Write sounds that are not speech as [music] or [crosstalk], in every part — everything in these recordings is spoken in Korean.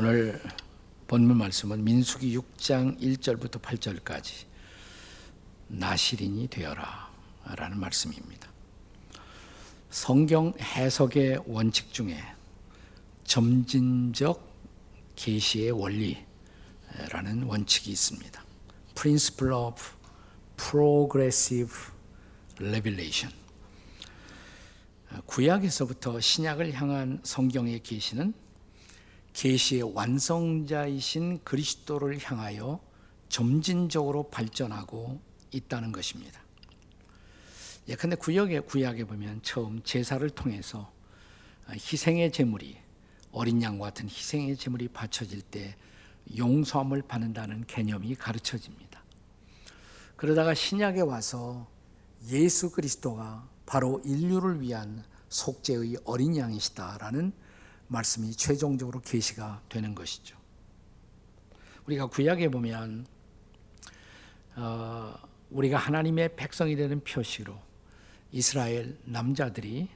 오늘 본문 말씀은 민수기 6장 1절부터 8절까지 나시린이 되어라 라는 말씀입니다. 성경 해석의 원칙 중에 점진적 계시의 원리라는 원칙이 있습니다. Principle of Progressive Revelation. 구약에서부터 신약을 향한 성경의 계시는 계시의 완성자이신 그리스도를 향하여 점진적으로 발전하고 있다는 것입니다. 예컨대 구약에 구약에 보면 처음 제사를 통해서 희생의 제물이 어린 양과 같은 희생의 제물이 바쳐질 때 용서함을 받는다는 개념이 가르쳐집니다. 그러다가 신약에 와서 예수 그리스도가 바로 인류를 위한 속죄의 어린 양이시다라는 말씀이 최종적으로 계시가 되는 것이죠. 우리가 구약에 보면 어, 우리가 하나님의 백성이 되는 표시로 이스라엘 남자들이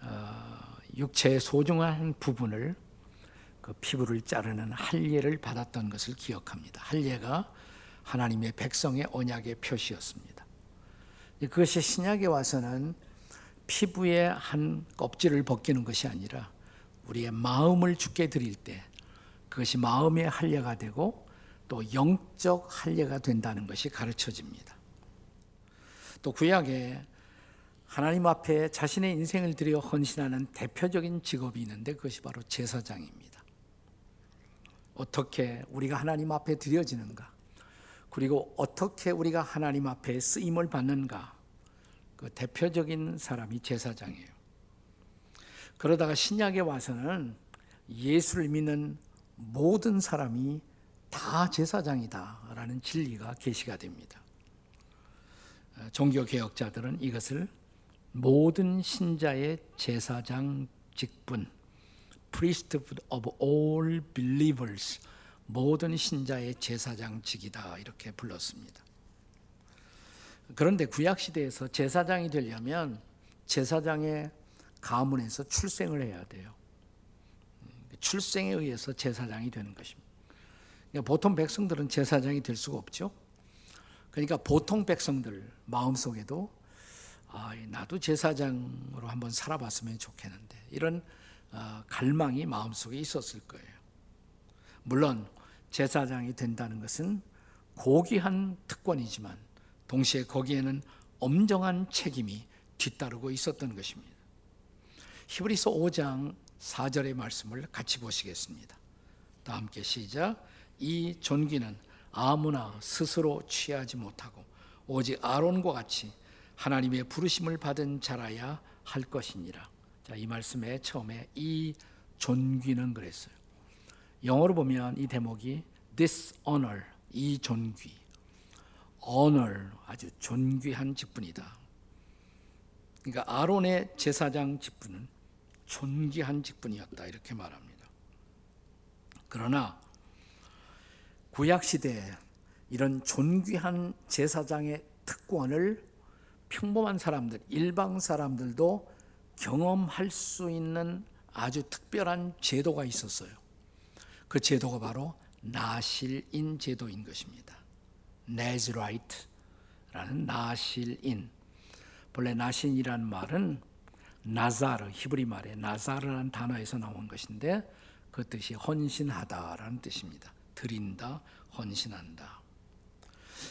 어, 육체의 소중한 부분을 그 피부를 자르는 할례를 받았던 것을 기억합니다. 할례가 하나님의 백성의 언약의 표시였습니다. 그것이 신약에 와서는 피부의 한 껍질을 벗기는 것이 아니라 우리의 마음을 주께 드릴 때 그것이 마음의 할례가 되고 또 영적 할례가 된다는 것이 가르쳐집니다. 또 구약에 하나님 앞에 자신의 인생을 들여 헌신하는 대표적인 직업이 있는데 그것이 바로 제사장입니다. 어떻게 우리가 하나님 앞에 드려지는가? 그리고 어떻게 우리가 하나님 앞에 쓰임을 받는가? 그 대표적인 사람이 제사장이에요. 그러다가 신약에 와서는 예수를 믿는 모든 사람이 다 제사장이다라는 진리가 계시가 됩니다. 종교 개혁자들은 이것을 모든 신자의 제사장 직분, priesthood of all believers, 모든 신자의 제사장직이다 이렇게 불렀습니다. 그런데 구약 시대에서 제사장이 되려면 제사장의 가문에서 출생을 해야 돼요. 출생에 의해서 제사장이 되는 것입니다. 그러니까 보통 백성들은 제사장이 될 수가 없죠. 그러니까 보통 백성들 마음속에도 아, 나도 제사장으로 한번 살아봤으면 좋겠는데 이런 어, 갈망이 마음속에 있었을 거예요. 물론 제사장이 된다는 것은 고귀한 특권이지만 동시에 거기에는 엄정한 책임이 뒤따르고 있었던 것입니다. 히브리서 5장 4절의 말씀을 같이 보시겠습니다. 다 함께 시작. 이 존귀는 아무나 스스로 취하지 못하고 오직 아론과 같이 하나님의 부르심을 받은 자라야 할 것이니라. 자, 이 말씀에 처음에 이 존귀는 그랬어요. 영어로 보면 이 대목이 this honor, 이 존귀. honor, 아주 존귀한 직분이다. 그러니까 아론의 제사장 직분은 존귀한 직분이었다 이렇게 말합니다. 그러나 구약 시대에 이런 존귀한 제사장의 특권을 평범한 사람들, 일방 사람들도 경험할 수 있는 아주 특별한 제도가 있었어요. 그 제도가 바로 나실인 제도인 것입니다. 네즈라이트라는 나실인. 본래 나신이라는 말은 나자르 히브리 말에 나자르라는 단어에서 나온 것인데 그 뜻이 헌신하다라는 뜻입니다. 드린다, 헌신한다.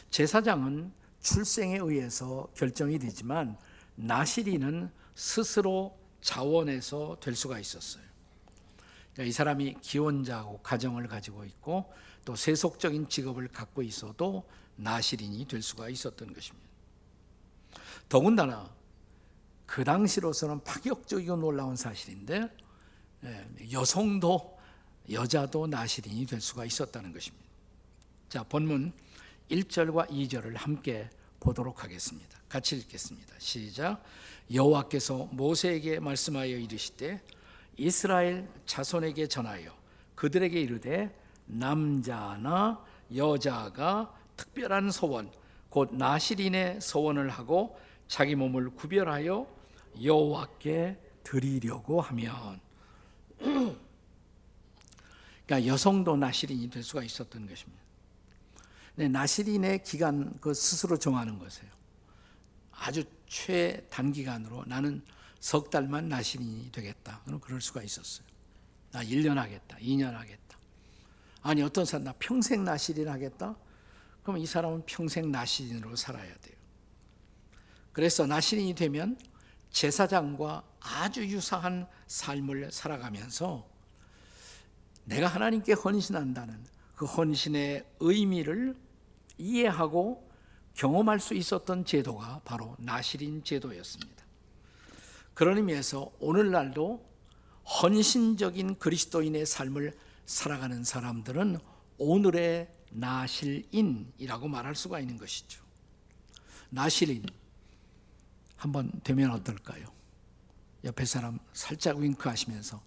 제사장은 출생에 의해서 결정이 되지만 나시리는 스스로 자원해서 될 수가 있었어요. 그러니까 이 사람이 기혼자고 가정을 가지고 있고 또 세속적인 직업을 갖고 있어도 나시린이 될 수가 있었던 것입니다. 더군다나 그 당시로서는 파격적이고 놀라운 사실인데 예, 여성도 여자도 나시린이 될 수가 있었다는 것입니다. 자, 본문 1절과 2절을 함께 보도록 하겠습니다. 같이 읽겠습니다. 시작. 여호와께서 모세에게 말씀하여 이르시되 이스라엘 자손에게 전하여 그들에게 이르되 남자나 여자가 특별한 소원 곧 나시린의 소원을 하고 자기 몸을 구별하여 여호와께 드리려고 하면 [clears throat] 그러니까 여성도 나시린이 될 수가 있었던 것입니다. 네, 나시린의 기간 그 스스로 정하는 것이에요. 아주 최단기간으로 나는 석 달만 나시린이 되겠다. 그럼 그럴 수가 있었어요. 나 1년 하겠다. 2년 하겠다. 아니 어떤 사람 나 평생 나시린 하겠다. 그럼 이 사람은 평생 나시린으로 살아야 돼요. 그래서 나시린이 되면 제사장과 아주 유사한 삶을 살아가면서 내가 하나님께 헌신한다는 그 헌신의 의미를 이해하고 경험할 수 있었던 제도가 바로 나시린 제도였습니다. 그런 의미에서 오늘날도 헌신적인 그리스도인의 삶을 살아가는 사람들은 오늘의 나실인이라고 말할 수가 있는 것이죠. 나실인 한번 되면 어떨까요? 옆에 사람 살짝 윙크하시면서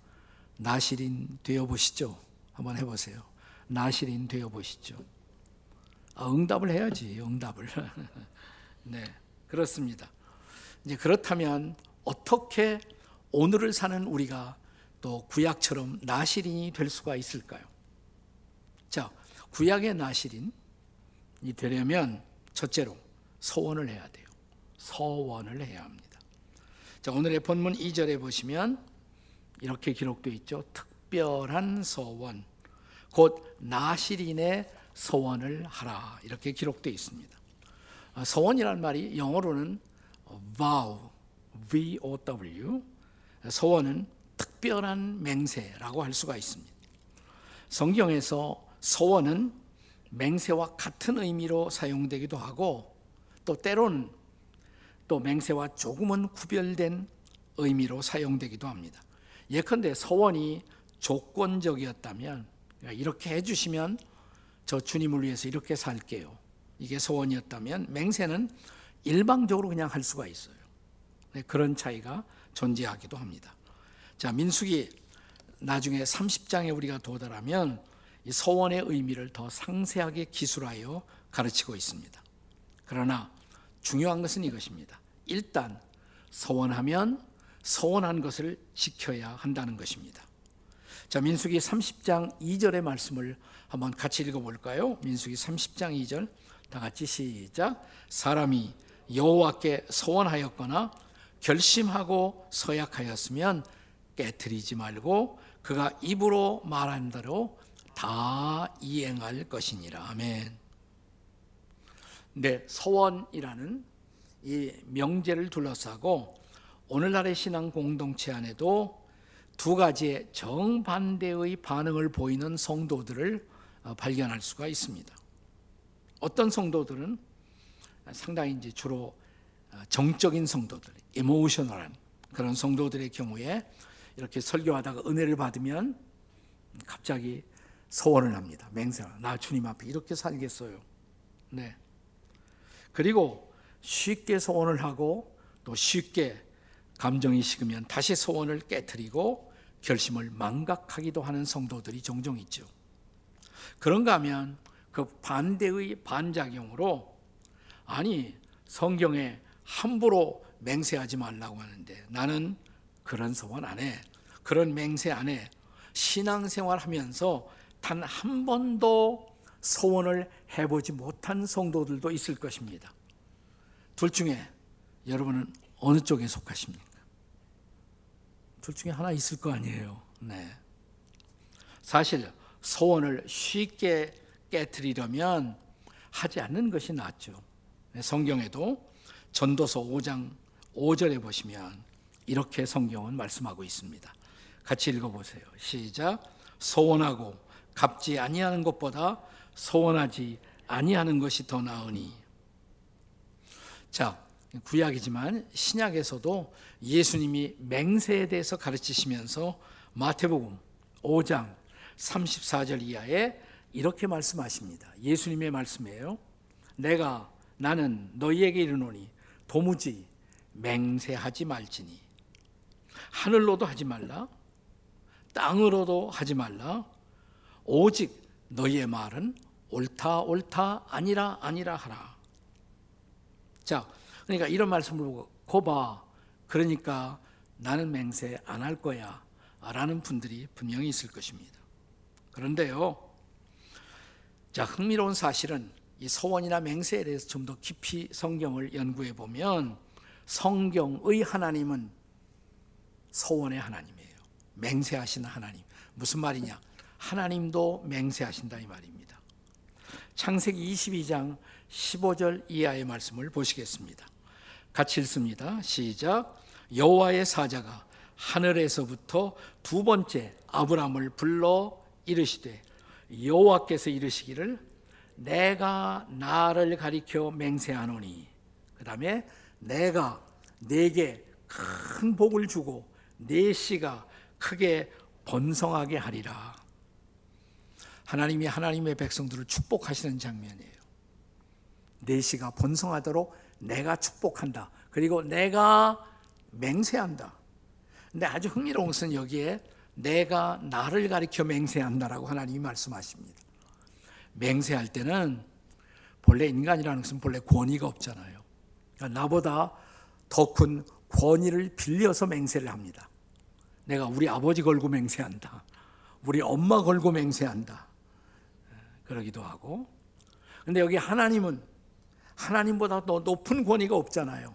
나실인 되어 보시죠. 한번 해보세요. 나실인 되어 보시죠. 아, 응답을 해야지, 응답을. [laughs] 네, 그렇습니다. 이제 그렇다면 어떻게 오늘을 사는 우리가 또 구약처럼 나실인이 될 수가 있을까요? 자, 구약의 나실인이 되려면 첫째로 서원을 해야 돼요. 서원을 해야 합니다. 자, 오늘의 본문 2절에 보시면 이렇게 기록되어 있죠. 특별한 서원. 곧 나실인의 서원을 하라. 이렇게 기록되어 있습니다. 아, 서원이란 말이 영어로는 vow, V-O-W. 서원은 특별한 맹세라고 할 수가 있습니다. 성경에서 서원은 맹세와 같은 의미로 사용되기도 하고 또 때로는 또 맹세와 조금은 구별된 의미로 사용되기도 합니다. 예컨대 서원이 조건적이었다면 이렇게 해주시면 저 주님을 위해서 이렇게 살게요. 이게 서원이었다면 맹세는 일방적으로 그냥 할 수가 있어요. 네, 그런 차이가 존재하기도 합니다. 자, 민숙이 나중에 30장에 우리가 도달하면 이 서원의 의미를 더 상세하게 기술하여 가르치고 있습니다. 그러나 중요한 것은 이것입니다. 일단 서원하면 서원한 것을 지켜야 한다는 것입니다. 자, 민수기 30장 2절의 말씀을 한번 같이 읽어 볼까요? 민수기 30장 2절 다 같이 시작. 사람이 여호와께 서원하였거나 결심하고 서약하였으면 깨뜨리지 말고 그가 입으로 말한 대로 다 이행할 것이니라. 아멘. 네, 서원이라는 이 명제를 둘러싸고 오늘날의 신앙 공동체 안에도 두 가지의 정반대의 반응을 보이는 성도들을 어, 발견할 수가 있습니다. 어떤 성도들은 상당히 이제 주로 어, 정적인 성도들, 이모셔널한 그런 성도들의 경우에 이렇게 설교하다가 은혜를 받으면 갑자기 소원을 합니다. 맹세나 나 주님 앞에 이렇게 살겠어요. 네. 그리고 쉽게 소원을 하고 또 쉽게 감정이 식으면 다시 소원을 깨뜨리고 결심을 망각하기도 하는 성도들이 종종 있죠. 그런가 하면 그 반대의 반작용으로 아니 성경에 함부로 맹세하지 말라고 하는데 나는 그런 소원 안 해. 그런 맹세 안 해. 신앙생활 하면서 단 한 번도 소원을 해보지 못한 성도들도 있을 것입니다. 둘 중에 여러분은 어느 쪽에 속하십니까? 둘 중에 하나 있을 거 아니에요. 네. 사실 소원을 쉽게 깨뜨리려면 하지 않는 것이 낫죠. 네, 성경에도 전도서 5장 5절에 보시면 이렇게 성경은 말씀하고 있습니다. 같이 읽어보세요. 시작. 소원하고 갚지 아니하는 것보다 소원하지 아니하는 것이 더 나으니. 자, 구약이지만 신약에서도 예수님이 맹세에 대해서 가르치시면서 마태복음 5장 34절 이하에 이렇게 말씀하십니다. 예수님의 말씀이에요. 내가 나는 너희에게 이르노니 도무지 맹세하지 말지니 하늘로도 하지 말라 땅으로도 하지 말라 오직 너희의 말은 옳다 옳다 아니라 아니라 하라. 자, 그러니까 이런 말씀을 보고 거봐. 그러니까 나는 맹세 안 할 거야. 라는 분들이 분명히 있을 것입니다. 그런데요. 자, 흥미로운 사실은 이 소원이나 맹세에 대해서 좀 더 깊이 성경을 연구해 보면 성경의 하나님은 소원의 하나님이에요. 맹세하시는 하나님. 무슨 말이냐? 하나님도 맹세하신다 이 말입니다. 창세기 22장 15절 이하의 말씀을 보시겠습니다. 같이 읽습니다. 시작. 여호와의 사자가 하늘에서부터 두 번째 아브라함을 불러 이르시되 여호와께서 이르시기를 내가 나를 가리켜 맹세하노니 그 다음에 내가 내게 큰 복을 주고 내 씨가 크게 번성하게 하리라. 하나님이 하나님의 백성들을 축복하시는 장면이에요. 내 씨가 번성하도록 내가 축복한다. 그리고 내가 맹세한다. 근데 아주 흥미로운 것은 여기에 내가 나를 가리켜 맹세한다라고 하나님이 말씀하십니다. 맹세할 때는 본래 인간이라는 것은 본래 권위가 없잖아요. 그러니까 나보다 더 큰 권위를 빌려서 맹세를 합니다. 내가 우리 아버지 걸고 맹세한다. 우리 엄마 걸고 맹세한다. 그러기도 하고. 근데 여기 하나님은 하나님보다 더 높은 권위가 없잖아요.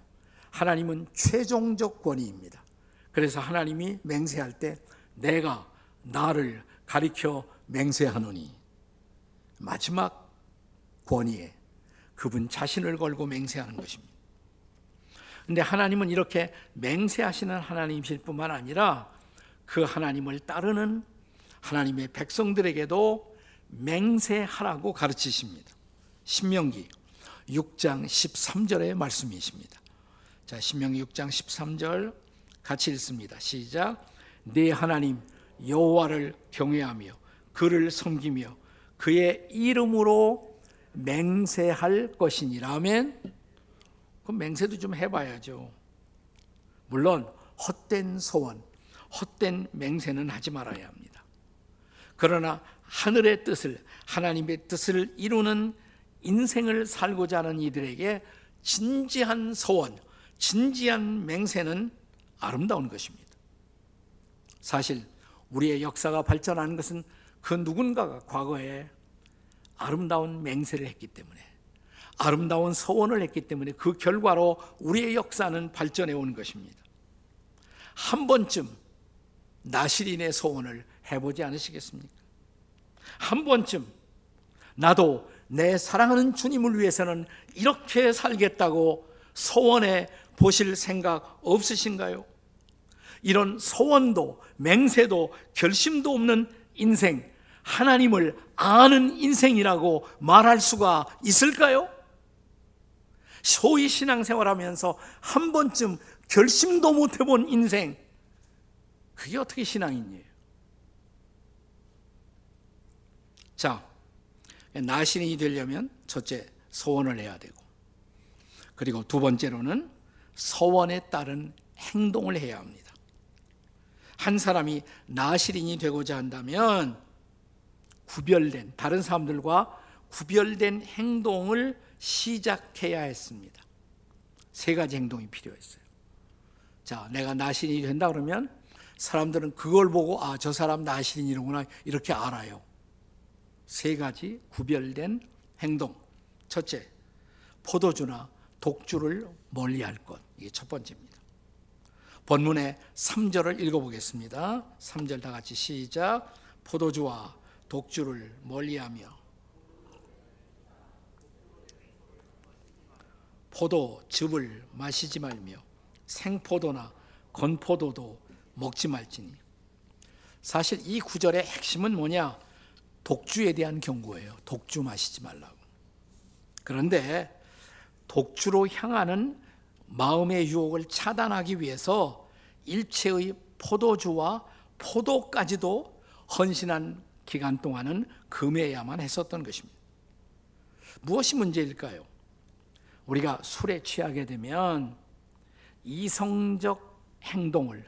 하나님은 최종적 권위입니다. 그래서 하나님이 맹세할 때 내가 나를 가리켜 맹세하노니 마지막 권위에 그분 자신을 걸고 맹세하는 것입니다. 근데 하나님은 이렇게 맹세하시는 하나님이실 뿐만 아니라 그 하나님을 따르는 하나님의 백성들에게도 맹세하라고 가르치십니다. 신명기 6장 13절의 말씀이십니다. 자, 신명기 6장 13절 같이 읽습니다. 시작. 네 하나님 여호와를 경외하며 그를 섬기며 그의 이름으로 맹세할 것이니라. 아멘. 그럼 맹세도 좀 해봐야죠. 물론 헛된 소원, 헛된 맹세는 하지 말아야 합니다. 그러나 하늘의 뜻을 하나님의 뜻을 이루는 인생을 살고자 하는 이들에게 진지한 소원, 진지한 맹세는 아름다운 것입니다. 사실 우리의 역사가 발전하는 것은 그 누군가가 과거에 아름다운 맹세를 했기 때문에 아름다운 소원을 했기 때문에 그 결과로 우리의 역사는 발전해 온 것입니다. 한 번쯤 나시린의 소원을 해보지 않으시겠습니까? 한 번쯤 나도 내 사랑하는 주님을 위해서는 이렇게 살겠다고 소원해 보실 생각 없으신가요? 이런 소원도 맹세도 결심도 없는 인생, 하나님을 아는 인생이라고 말할 수가 있을까요? 소위 신앙생활 하면서 한 번쯤 결심도 못 해본 인생, 그게 어떻게 신앙이에요? 자, 나신이 되려면 첫째 소원을 해야 되고, 그리고 두 번째로는 소원에 따른 행동을 해야 합니다. 한 사람이 나시린이 되고자 한다면 구별된 다른 사람들과 구별된 행동을 시작해야 했습니다. 세 가지 행동이 필요했어요. 자, 내가 나신이 된다 그러면 사람들은 그걸 보고 아, 저 사람 나신이로구나 이렇게 알아요. 세 가지 구별된 행동. 첫째, 포도주나 독주를 멀리 할 것. 이게 첫 번째입니다. 본문의 3절을 읽어보겠습니다. 3절 다 같이 시작. 포도주와 독주를 멀리하며 포도즙을 마시지 말며 생포도나 건포도도 먹지 말지니 사실 이 구절의 핵심은 뭐냐? 독주에 대한 경고예요. 독주 마시지 말라고. 그런데 독주로 향하는 마음의 유혹을 차단하기 위해서 일체의 포도주와 포도까지도 헌신한 기간 동안은 금해야만 했었던 것입니다. 무엇이 문제일까요? 우리가 술에 취하게 되면 이성적 행동을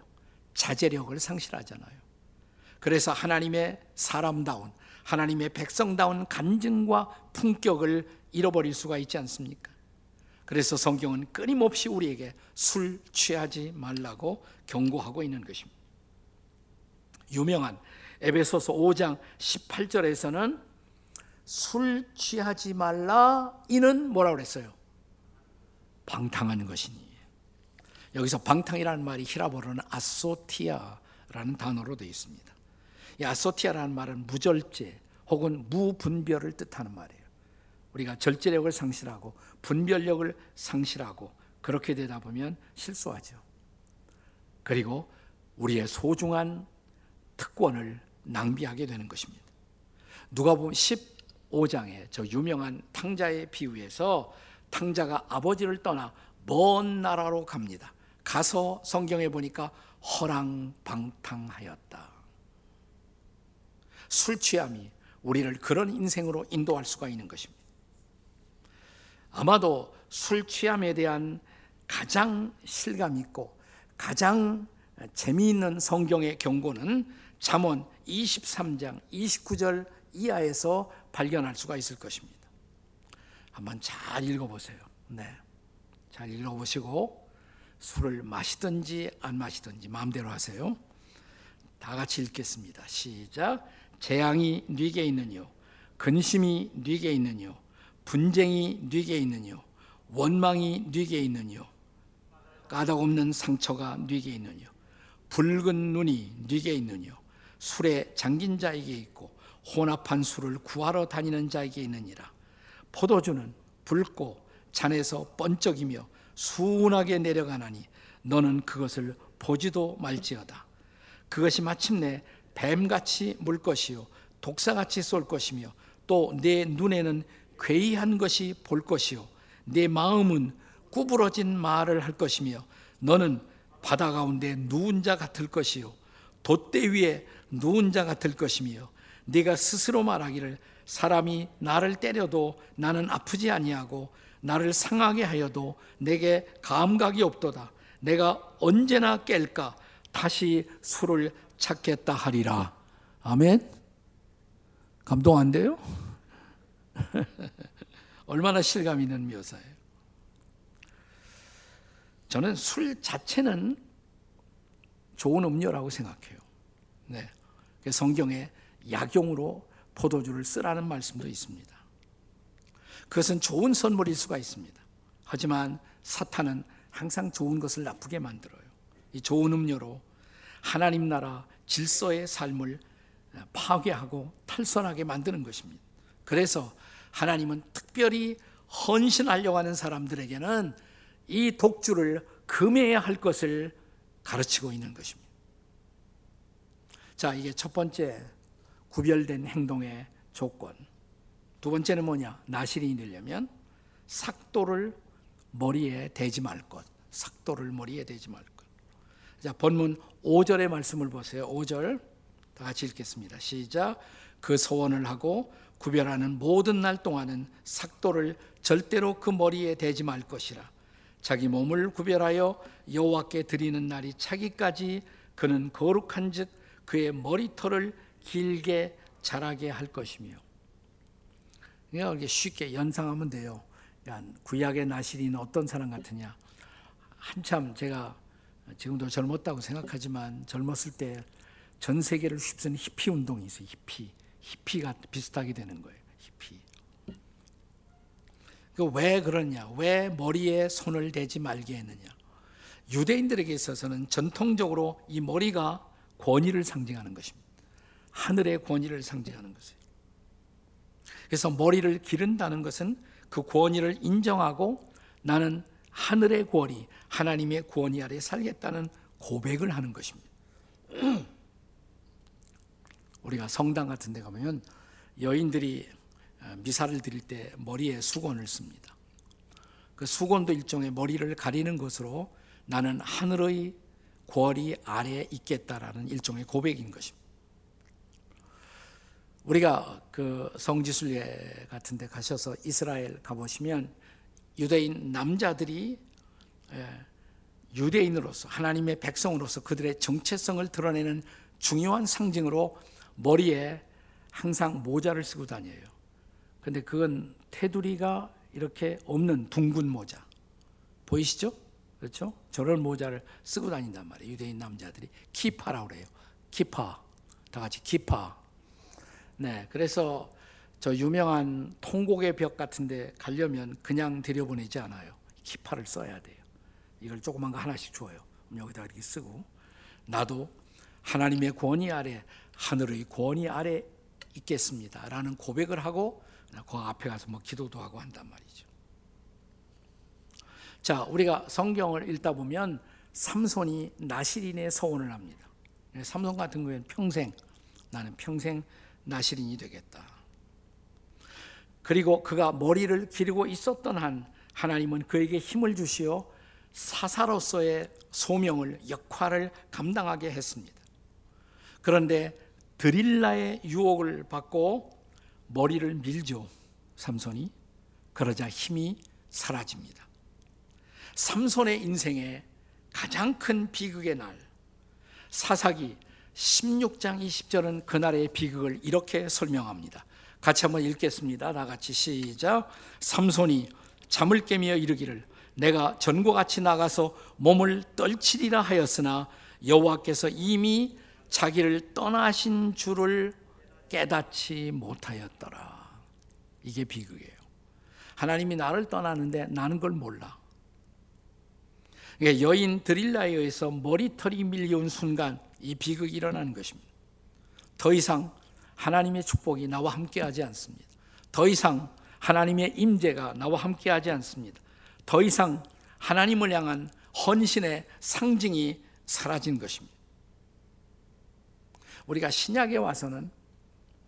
자제력을 상실하잖아요. 그래서 하나님의 사람다운 하나님의 백성다운 간증과 품격을 잃어버릴 수가 있지 않습니까? 그래서 성경은 끊임없이 우리에게 술 취하지 말라고 경고하고 있는 것입니다. 유명한 에베소서 5장 18절에서는 술 취하지 말라 이는 뭐라고 그랬어요? 방탕하는 것이니. 여기서 방탕이라는 말이 히라보로는 아소티아라는 단어로 되어 있습니다. 이 아소티아라는 말은 무절제 혹은 무분별을 뜻하는 말이에요. 우리가 절제력을 상실하고 분별력을 상실하고 그렇게 되다 보면 실수하죠. 그리고 우리의 소중한 특권을 낭비하게 되는 것입니다. 누가 보면 15장에 저 유명한 탕자의 비유에서 탕자가 아버지를 떠나 먼 나라로 갑니다. 가서 성경에 보니까 허랑방탕하였다. 술 취함이 우리를 그런 인생으로 인도할 수가 있는 것입니다. 아마도 술 취함에 대한 가장 실감 있고 가장 재미있는 성경의 경고는 잠언 23장 29절 이하에서 발견할 수가 있을 것입니다. 한번 잘 읽어보세요. 네, 잘 읽어보시고 술을 마시든지 안 마시든지 마음대로 하세요. 다 같이 읽겠습니다. 시작. 재앙이 네게 있느뇨, 근심이 네게 있느뇨, 분쟁이 네게 있느뇨, 원망이 네게 있느뇨, 까닭없는 상처가 네게 있느뇨, 붉은 눈이 네게 있느뇨, 술에 잠긴 자에게 있고 혼합한 술을 구하러 다니는 자에게 있느니라. 포도주는 붉고 잔에서 번쩍이며 순하게 내려가나니 너는 그것을 보지도 말지어다. 그것이 마침내 뱀같이 물 것이요 독사같이 쏠 것이며 또 내 눈에는 괴이한 것이 볼 것이요 내 마음은 구부러진 말을 할 것이며 너는 바다 가운데 누운 자 같을 것이요 돛대 위에 누운 자 같을 것이며 네가 스스로 말하기를 사람이 나를 때려도 나는 아프지 아니하고 나를 상하게 하여도 내게 감각이 없도다. 내가 언제나 깰까 다시 술을 찾겠다 하리라. 아멘. 감동 안 돼요? 얼마나 실감 있는 묘사예요. 저는 술 자체는 좋은 음료라고 생각해요. 네. 성경에 약용으로 포도주를 쓰라는 말씀도 있습니다. 그것은 좋은 선물일 수가 있습니다. 하지만 사탄은 항상 좋은 것을 나쁘게 만들어요. 이 좋은 음료로 하나님 나라 질서의 삶을 파괴하고 탈선하게 만드는 것입니다. 그래서 하나님은 특별히 헌신하려고 하는 사람들에게는 이 독주를 금해야 할 것을 가르치고 있는 것입니다. 자, 이게 첫 번째 구별된 행동의 조건. 두 번째는 뭐냐? 나실이 되려면 삭도를 머리에 대지 말 것. 삭도를 머리에 대지 말 것. 자, 본문 5절의 말씀을 보세요. 5절. 다 같이 읽겠습니다. 시작. 그 소원을 하고 구별하는 모든 날 동안은 삭도를 절대로 그 머리에 대지 말 것이라. 자기 몸을 구별하여 여호와께 드리는 날이 차기까지 그는 거룩한즉 그의 머리털을 길게 자라게 할 것이며 그러니까 쉽게 연상하면 돼요. 구약의 나실이는 어떤 사람 같으냐? 한참 제가 지금도 젊었다고 생각하지만 젊었을 때 전 세계를 휩쓴 히피 운동이 있어요. 히피. 히피가 비슷하게 되는 거예요. 히피. 왜 그러냐? 왜 머리에 손을 대지 말게 했느냐? 유대인들에게 있어서는 전통적으로 이 머리가 권위를 상징하는 것입니다. 하늘의 권위를 상징하는 것이에요. 그래서 머리를 기른다는 것은 그 권위를 인정하고 나는 하늘의 권위, 하나님의 권위 아래 살겠다는 고백을 하는 것입니다. [clears throat] 우리가 성당 같은 데 가면 여인들이 어, 미사를 드릴 때 머리에 수건을 씁니다. 그 수건도 일종의 머리를 가리는 것으로 나는 하늘의 권위 아래 있겠다라는 일종의 고백인 것입니다. 우리가 그 성지순례 같은 데 가셔서 이스라엘 가보시면 유대인 남자들이 예, 유대인으로서 하나님의 백성으로서 그들의 정체성을 드러내는 중요한 상징으로 머리에 항상 모자를 쓰고 다녀요. 근데 그건 테두리가 이렇게 없는 둥근 모자. 보이시죠? 그렇죠? 저런 모자를 쓰고 다닌단 말이에요. 유대인 남자들이 키파라고 그래요. 키파. 다 같이 기파. 네, 그래서 저 유명한 통곡의 벽 같은데 가려면 그냥 들여보내지 않아요. 기파를 써야 돼요. 이걸 조그만 거 하나씩 줘요. 여기다 이렇게 쓰고 나도 하나님의 권위 아래 하늘의 권위 아래 있겠습니다라는 고백을 하고 그 앞에 가서 뭐 기도도 하고 한단 말이죠. 자, 우리가 성경을 읽다 보면 삼손이 나시린의 서원을 합니다. 삼손 같은 경우에는 평생 나는 평생 나시린이 되겠다. 그리고 그가 머리를 기르고 있었던 한 하나님은 그에게 힘을 주시어 사사로서의 소명을 역할을 감당하게 했습니다. 그런데 드릴라의 유혹을 받고 머리를 밀죠. 삼손이 그러자 힘이 사라집니다. 삼손의 인생에 가장 큰 비극의 날 사사기 16장 20절은 그날의 비극을 이렇게 설명합니다. 같이 한번 읽겠습니다. 다 같이 시작. 삼손이 잠을 깨며 이르기를 내가 전과 같이 나가서 몸을 떨치리라 하였으나 여호와께서 이미 자기를 떠나신 줄을 깨닫지 못하였더라. 이게 비극이에요. 하나님이 나를 떠나는데 나는 걸 몰라. 여인 드릴라에 의해서 머리털이 밀려온 순간 이 비극이 일어나는 것입니다. 더 이상 하나님의 축복이 나와 함께하지 않습니다. 더 이상 하나님의 임재가 나와 함께하지 않습니다. 더 이상 하나님을 향한 헌신의 상징이 사라진 것입니다. 우리가 신약에 와서는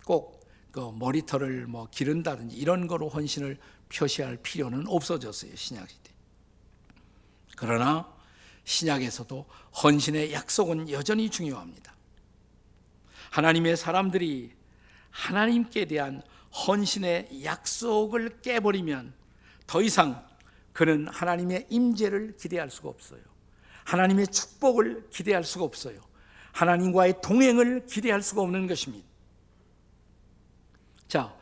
꼭 그 머리털을 뭐 기른다든지 이런 거로 헌신을 표시할 필요는 없어졌어요. 신약 시대. 그러나 신약에서도 헌신의 약속은 여전히 중요합니다. 하나님의 사람들이 하나님께 대한 헌신의 약속을 깨버리면 더 이상 그는 하나님의 임재를 기대할 수가 없어요. 하나님의 축복을 기대할 수가 없어요. 하나님과의 동행을 기대할 수가 없는 것입니다. 자,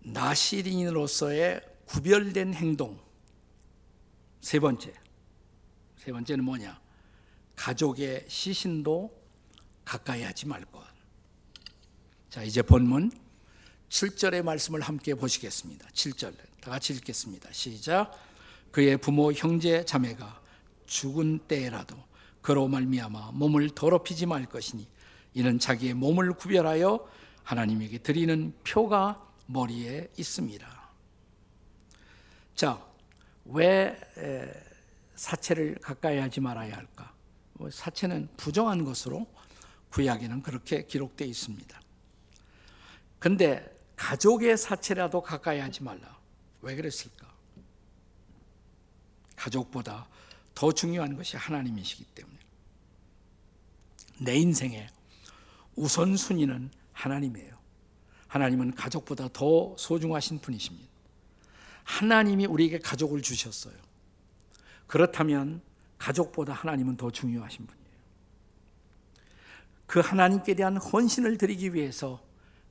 나시린으로서의 구별된 행동. 세 번째. 세 번째는 뭐냐? 가족의 시신도 가까이 하지 말 것. 자, 이제 본문 7절의 말씀을 함께 보시겠습니다. 7절. 다 같이 읽겠습니다. 시작. 그의 부모 형제 자매가 죽은 때라도 그로 말미암아 몸을 더럽히지 말 것이니 이는 자기의 몸을 구별하여 하나님에게 드리는 표가 머리에 있습니다. 자, 왜 사체를 가까이 하지 말아야 할까? 뭐 사체는 부정한 것으로 구약에는 그렇게 기록되어 있습니다. 근데 가족의 사체라도 가까이 하지 말라. 왜 그랬을까? 가족보다 더 중요한 것이 하나님이시기 때문에. 내 인생의 우선순위는 하나님이에요. 하나님은 가족보다 더 소중하신 분이십니다. 하나님이 우리에게 가족을 주셨어요. 그렇다면 가족보다 하나님은 더 중요하신 분이에요. 그 하나님께 대한 헌신을 드리기 위해서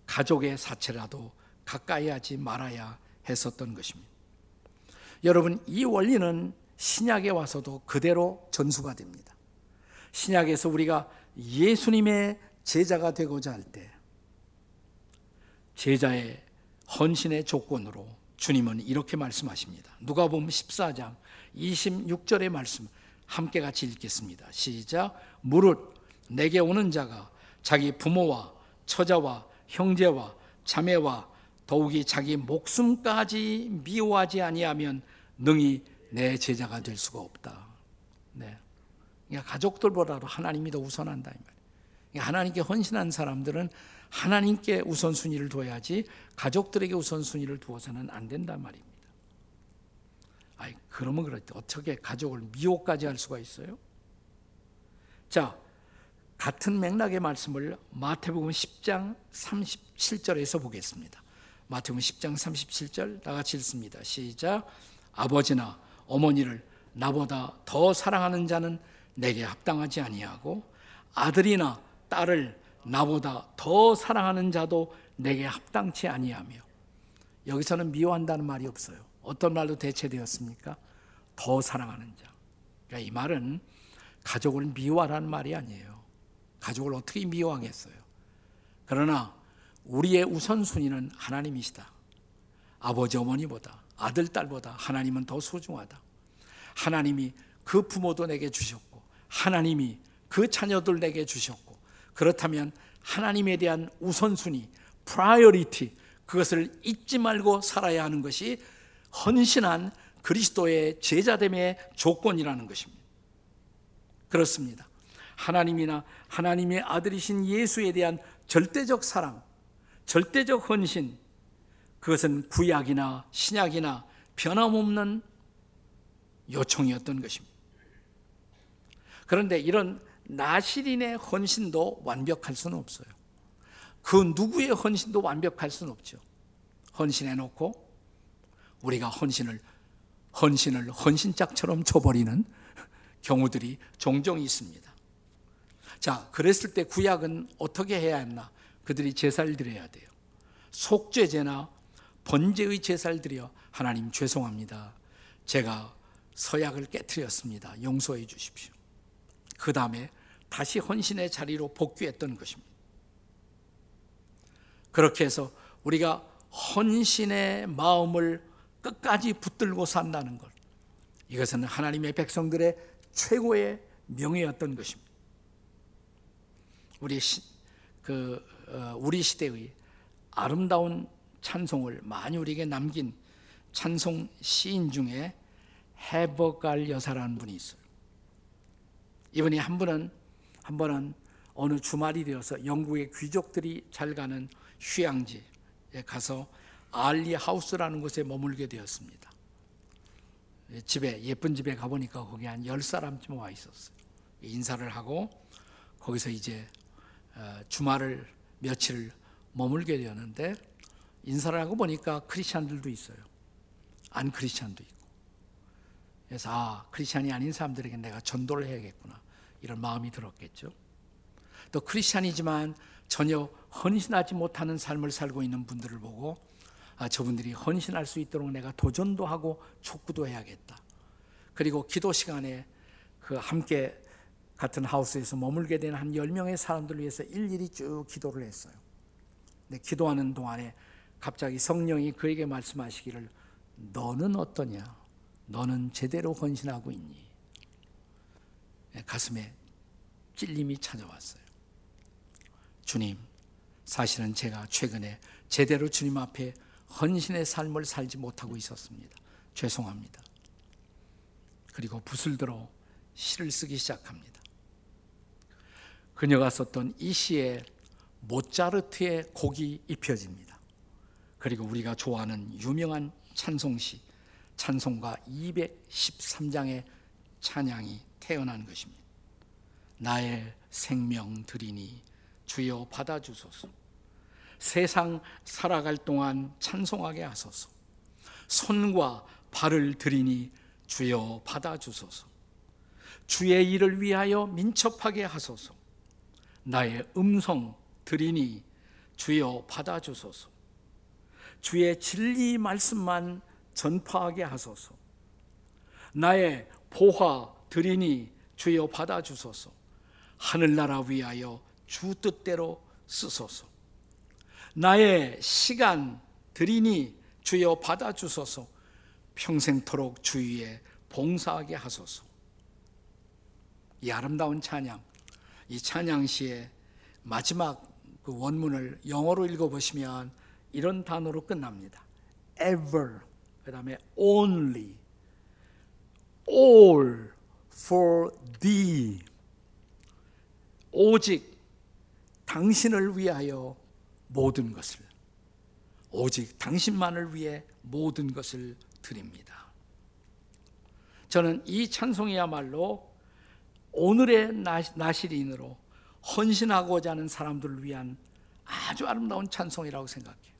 가족의 사체라도 가까이 하지 말아야 했었던 것입니다. 여러분, 이 원리는 신약에 와서도 그대로 전수가 됩니다. 신약에서 우리가 예수님의 제자가 되고자 할 때, 제자의 헌신의 조건으로 주님은 이렇게 말씀하십니다. 누가 보면 14장 26절의 말씀 함께 같이 읽겠습니다. 시작. 무릇 내게 오는 자가 자기 부모와 처자와 형제와 자매와 더욱이 자기 목숨까지 미워하지 아니하면 능히 내 제자가 될 수가 없다. 네. 그러니까 가족들보다도 하나님이 더 우선한다. 그러니까 하나님께 헌신한 사람들은 하나님께 우선순위를 둬야지 가족들에게 우선순위를 두어서는 안 된단 말입니다. 아이, 그러면 그렇지. 어떻게 가족을 미워까지 할 수가 있어요? 자, 같은 맥락의 말씀을 마태복음 10장 37절에서 보겠습니다. 마태복음 10장 37절 다 같이 읽습니다. 시작. 아버지나 어머니를 나보다 더 사랑하는 자는 내게 합당하지 아니하고 아들이나 딸을 나보다 더 사랑하는 자도 내게 합당치 아니하며 여기서는 미워한다는 말이 없어요. 어떤 말로 대체되었습니까? 더 사랑하는 자. 그러니까 이 말은 가족을 미워하라는 말이 아니에요. 가족을 어떻게 미워하겠어요? 그러나 우리의 우선순위는 하나님이시다. 아버지 어머니보다 아들 딸보다 하나님은 더 소중하다. 하나님이 그 부모도 내게 주셨고 하나님이 그 자녀들 내게 주셨고 그렇다면 하나님에 대한 우선순위, priority 그것을 잊지 말고 살아야 하는 것이 헌신한 그리스도의 제자됨의 조건이라는 것입니다. 그렇습니다. 하나님이나 하나님의 아들이신 예수에 대한 절대적 사랑, 절대적 헌신, 그것은 구약이나 신약이나 변함없는 요청이었던 것입니다. 그런데 이런 나시린의 헌신도 완벽할 수는 없어요. 그 누구의 헌신도 완벽할 수는 없죠. 헌신해 놓고 우리가 헌신을 헌신을 헌신짝처럼 줘버리는 경우들이 종종 있습니다. 자, 그랬을 때 구약은 어떻게 해야 했나? 그들이 제사를 드려야 돼요. 속죄제나 번제의 제사를 드려 하나님 죄송합니다. 제가 서약을 깨뜨렸습니다. 용서해 주십시오. 그 다음에 다시 헌신의 자리로 복귀했던 것입니다. 그렇게 해서 우리가 헌신의 마음을 끝까지 붙들고 산다는 것. 이것은 하나님의 백성들의 최고의 명예였던 것입니다. 우리 시, 그 어, 우리 시대의 아름다운 찬송을 많이 우리에게 남긴 찬송 시인 중에 해버갈 여사라는 분이 있어요. 이분이 한 분은 한 번은 어느 주말이 되어서 영국의 귀족들이 잘 가는 휴양지에 가서 알리 하우스라는 곳에 머물게 되었습니다. 집에 예쁜 집에 가보니까 거기 한 열 사람쯤 와 있었어요. 인사를 하고 거기서 이제 어, 주말을 며칠 머물게 되었는데 인사를 하고 보니까 크리스천들도 있어요. 안 크리스천도 있고. 그래서 아 크리스천이 아닌 사람들에게 내가 전도를 해야겠구나 이런 마음이 들었겠죠. 또 크리스천이지만 전혀 헌신하지 못하는 삶을 살고 있는 분들을 보고 아, 저분들이 헌신할 수 있도록 내가 도전도 하고 촉구도 해야겠다. 그리고 기도 시간에 그 함께 같은 하우스에서 머물게 된 한 10명의 사람들을 위해서 일일이 쭉 기도를 했어요. 근데 기도하는 동안에 갑자기 성령이 그에게 말씀하시기를 너는 어떠냐? 너는 제대로 헌신하고 있니? 네, 가슴에 찔림이 찾아왔어요. 주님, 사실은 제가 최근에 제대로 주님 앞에 헌신의 삶을 살지 못하고 있었습니다. 죄송합니다. 그리고 붓을 들어 시를 쓰기 시작합니다. 그녀가 썼던 이 시에 모차르트의 곡이 입혀집니다. 그리고 우리가 좋아하는 유명한 찬송시 찬송가 213장의 찬양이 태어난 것입니다. 나의 생명 드리니 주여 받아 주소서. 세상 살아갈 동안 찬송하게 하소서. 손과 발을 드리니 주여 받아 주소서. 주의 일을 위하여 민첩하게 하소서. 나의 음성 드리니 주여 받아주소서. 주의 진리 말씀만 전파하게 하소서. 나의 보화 드리니 주여 받아주소서. 하늘나라 위하여 주 뜻대로 쓰소서. 나의 시간 드리니 주여 받아주소서. 평생토록 주위에 봉사하게 하소서. 이 아름다운 찬양, 이 찬양시의 마지막 그 원문을 영어로 읽어보시면 이런 단어로 끝납니다. ever, 그 다음에 only, all for thee. 오직 당신을 위하여 모든 것을, 오직 당신만을 위해 모든 것을 드립니다. 저는 이 찬송이야말로 오늘의 나시린으로 헌신하고자 하는 사람들을 위한 아주 아름다운 찬송이라고 생각해요.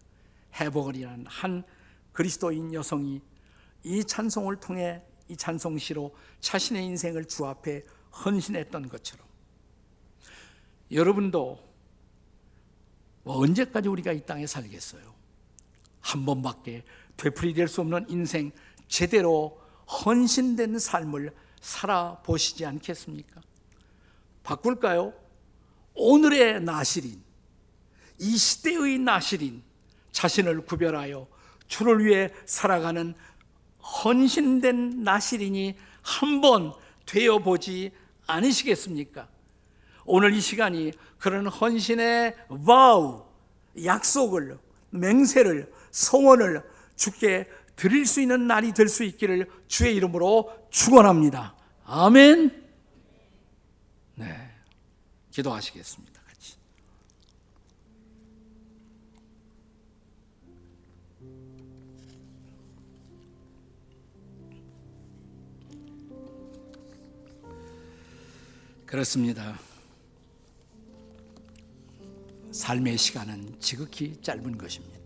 해버거리라는 한 그리스도인 여성이 이 찬송을 통해 이 찬송시로 자신의 인생을 주 앞에 헌신했던 것처럼 여러분도 뭐 언제까지 우리가 이 땅에 살겠어요? 한 번밖에 되풀이될 수 없는 인생 제대로 헌신된 삶을 살아보시지 않겠습니까? 바꿀까요? 오늘의 나실인 이 시대의 나실인 자신을 구별하여 주를 위해 살아가는 헌신된 나실인이 한 번 되어 보지 않으시겠습니까? 오늘 이 시간이 그런 헌신의 와우 약속을 맹세를 소원을 주께 드릴 수 있는 날이 될 수 있기를 주의 이름으로 축원합니다. 아멘. 네. 기도하시겠습니다. 같이. 그렇습니다. 삶의 시간은 지극히 짧은 것입니다.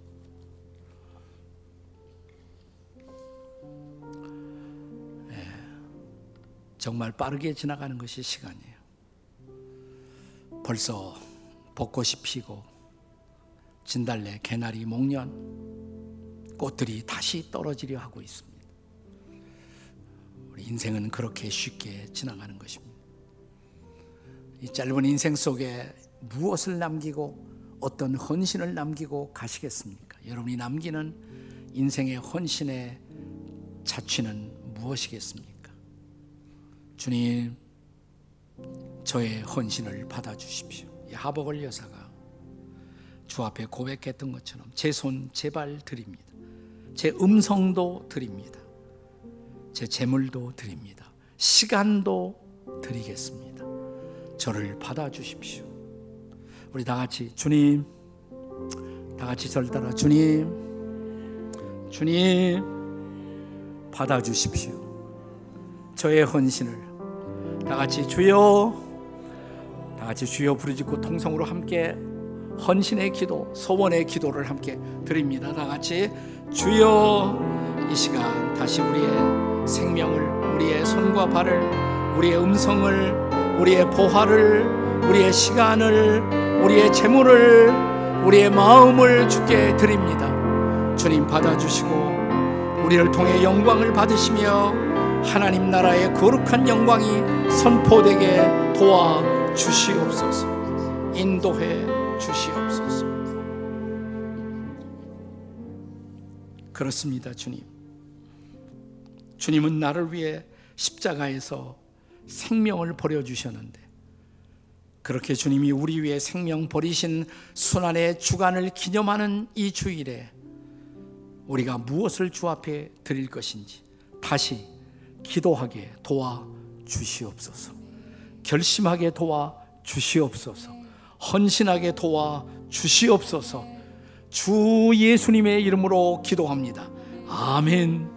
정말 빠르게 지나가는 것이 시간이에요. 벌써 벚꽃이 피고 진달래, 개나리, 목련 꽃들이 다시 떨어지려 하고 있습니다. 우리 인생은 그렇게 쉽게 지나가는 것입니다. 이 짧은 인생 속에 무엇을 남기고 어떤 헌신을 남기고 가시겠습니까? 여러분이 남기는 인생의 헌신의 자취는 무엇이겠습니까? 주님, 저의 헌신을 받아주십시오. 하복을 여사가 주 앞에 고백했던 것처럼 제 손, 제발 드립니다. 제 음성도 드립니다. 제 재물도 드립니다. 시간도 드리겠습니다. 저를 받아주십시오. 우리 다 같이 주님, 다 같이 절 따라 주님, 주님 받아주십시오. 저의 헌신을 다 같이 주여, 다 같이 주여 부르짖고 통성으로 함께 헌신의 기도, 소원의 기도를 함께 드립니다. 다 같이 주여 이 시간 다시 우리의 생명을, 우리의 손과 발을, 우리의 음성을, 우리의 보화를, 우리의 시간을 우리의 재물을 우리의 마음을 주께 드립니다. 주님 받아 주시고 우리를 통해 영광을 받으시며 하나님 나라의 거룩한 영광이 선포되게 도와 주시옵소서. 인도해 주시옵소서. 그렇습니다, 주님. 주님은 나를 위해 십자가에서 생명을 버려 주셨는데 그렇게 주님이 우리 위해 생명 버리신 순환의 주간을 기념하는 이 주일에 우리가 무엇을 주 앞에 드릴 것인지 다시 기도하게 도와 주시옵소서. 결심하게 도와 주시옵소서. 헌신하게 도와 주시옵소서. 주 예수님의 이름으로 기도합니다. 아멘.